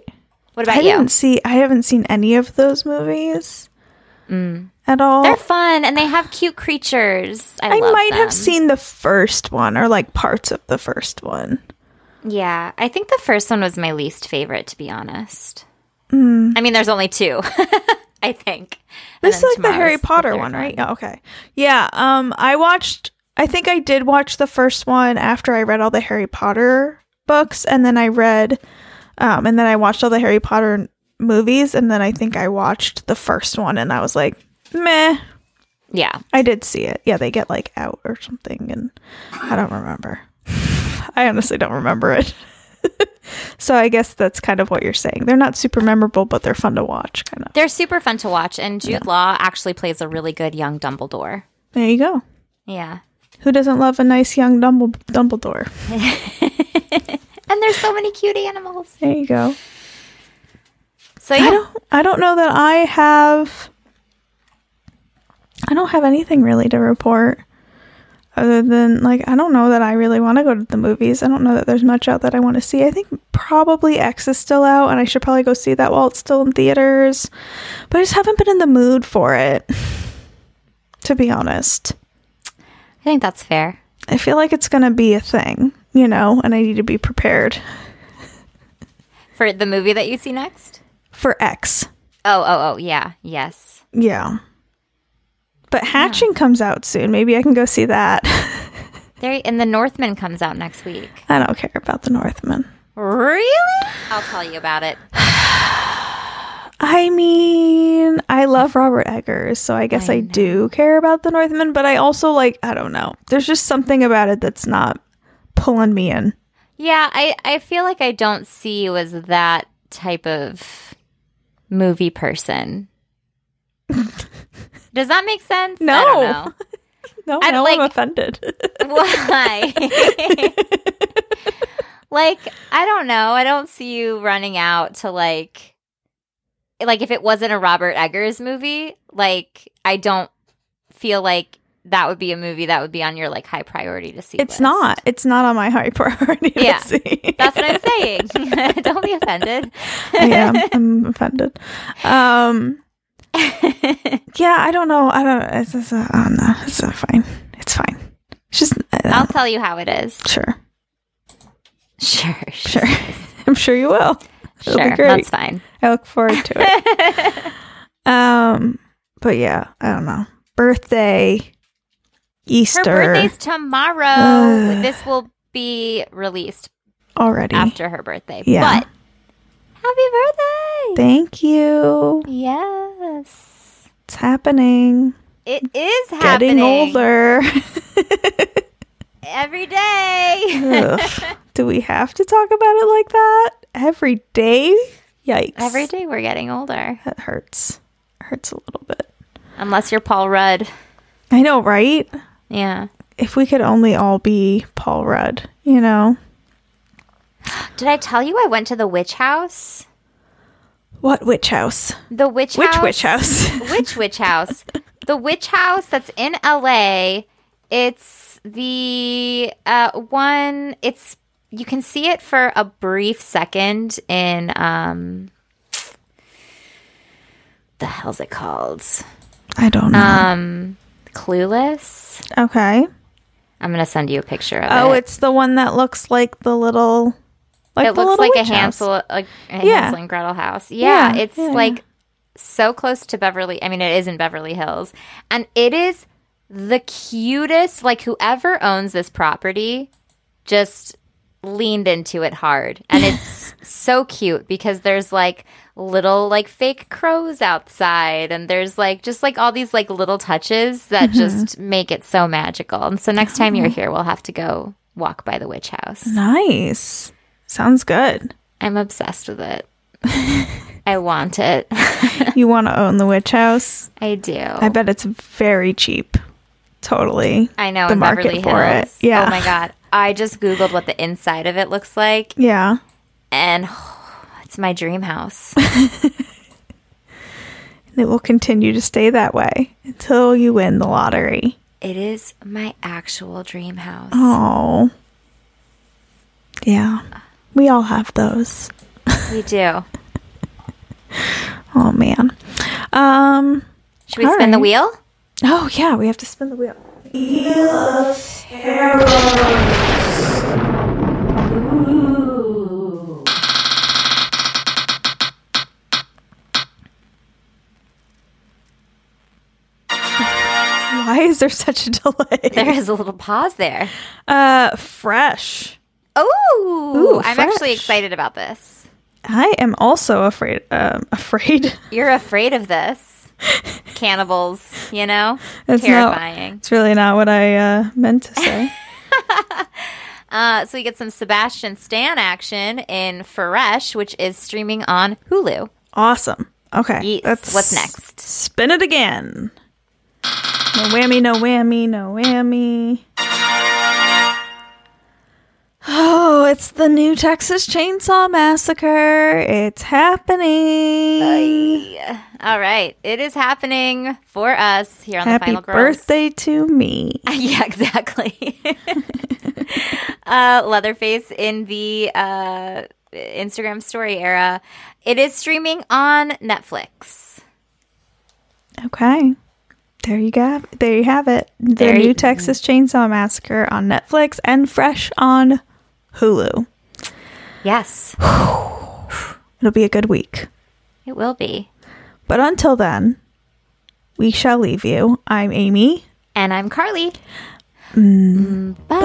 What I about you? didn't see. I haven't seen any of those movies at all. Mm. They're fun and they have cute creatures. I, I might have seen the first one or like parts of the first one. Yeah, I think the first one was my least favorite, to be honest. I mean, there's only two, [laughs] I think. And This is like the Harry the Potter third one, right? Yeah, okay. Yeah, um I watched I think I did watch the first one after I read all the Harry Potter books and then I read um and then I watched all the Harry Potter movies and then I think I watched the first one and I was like, "Meh." Yeah. I did see it. Yeah, they get like out or something, and I don't remember. [laughs] I honestly don't remember it. [laughs] so I guess that's kind of what you're saying. They're not super memorable, but they're fun to watch, kind of. They're super fun to watch, and Jude Law actually plays a really good young Dumbledore. There you go. Yeah. Who doesn't love a nice young Dumbledore? [laughs] And there's so many cute animals. There you go. So I don't. I don't know that I have. I don't have anything really to report, other than like I don't know that I really want to go to the movies. I don't know that there's much out that I want to see. I think probably X is still out, and I should probably go see that while it's still in theaters. But I just haven't been in the mood for it, to be honest. I think that's fair. I feel like it's gonna be a thing, you know, and I need to be prepared For the movie that you see next? For X. Oh, oh, oh, yeah. Yes. Yeah. But Hatching comes out soon. Maybe I can go see that. [laughs] There and the Northman comes out next week. I don't care about the Northman. Really? I'll tell you about it. [sighs] I mean, I love Robert Eggers, so I guess I, do care about the Northman, but I also like, I don't know. There's just something about it that's not pulling me in. Yeah, I, I feel like I don't see you as that type of movie person. Does that make sense? No. [laughs] No, I now like- I'm offended. [laughs] Why? [laughs] like, I don't know. I don't see you running out to like like if it wasn't a Robert Eggers movie, like I don't feel like that would be a movie that would be on your like high priority to see. it's list. not. It's not on my high [laughs] priority to Yeah. see. That's what I'm saying. [laughs] don't be offended. I am. I'm offended. Um, [laughs] yeah, I don't know. I don't. It's, it's, uh, I don't know. It's uh, fine. It's fine. It's just. uh, I'll tell you how it is. sure. Sure. Sure. I'm sure you will. It'll Sure. That's fine. I look forward to it. um, but yeah, I don't know. Birthday, Easter Her birthday's tomorrow. [sighs] This will be released already. after her birthday. Yeah. But happy birthday. Thank you. yes. It's happening. It is happening. Getting older. [laughs] every day. [laughs] Do we have to talk about it like that every day? Yikes. every day we're getting older. That hurts. Hurts a little bit. Unless you're Paul Rudd. I know, right? Yeah. If we could only all be Paul Rudd, you know? Did I tell you I went to the witch house? What witch house? The witch Which house. witch house? [laughs] Which witch house? the witch house that's in LA. It's the uh, one. It's you can see it for a brief second in um. The hell's it called? I don't know. Um, Clueless. okay. I'm gonna send you a picture of Oh, it. it's the one that looks like the little. Like it looks like a witch house. Hansel, like a Yeah. Hansel and Gretel house. Yeah, Yeah, it's yeah, like so close to Beverly. I mean, it is in Beverly Hills, and it is the cutest. Like whoever owns this property, just leaned into it hard, and it's [laughs] so cute because there's like little like fake crows outside and there's like just like all these like little touches that Mm-hmm. just make it so magical and so next time Oh. you're here we'll have to go walk by the witch house Nice. Sounds good. I'm obsessed with it. [laughs] I want it. [laughs] You want to own the witch house? I do. I bet it's very cheap. Totally. I know the market Beverly for it. Yeah. Oh my god. I just googled what the inside of it looks like Yeah. and it's my dream house. [laughs] And it will continue to stay that way until you win the lottery. it is my actual dream house. Oh. Yeah. We all have those. We do. [laughs] Oh man. Um Should we All spin the wheel? Oh yeah, we have to spin the wheel. Why is there such a delay? There is a little pause there. Uh, fresh. Ooh, I'm actually excited about this. I am also afraid. Um, [laughs] afraid. You're afraid of this. Cannibals. You know, It's not- terrifying. It's really not what I uh, meant to [laughs] say. Uh, so we get some Sebastian Stan action in Fresh, which is streaming on Hulu. awesome. Okay. Yes. What's next? Spin it again. No whammy, no whammy, no whammy. Oh, it's the new Texas Chainsaw Massacre. It's happening. All right, it is happening for us here on the Final Girls. birthday to me. [laughs] yeah, exactly. [laughs] uh, Leatherface in the uh, Instagram story era. It is streaming on Netflix. Okay. There you go. There you have it. The There new you- Texas Chainsaw Massacre on Netflix and fresh on Hulu. Yes, [sighs] It'll be a good week. it will be. But until then, we shall leave you. I'm Amy. And I'm Carly. Mm. Mm, bye.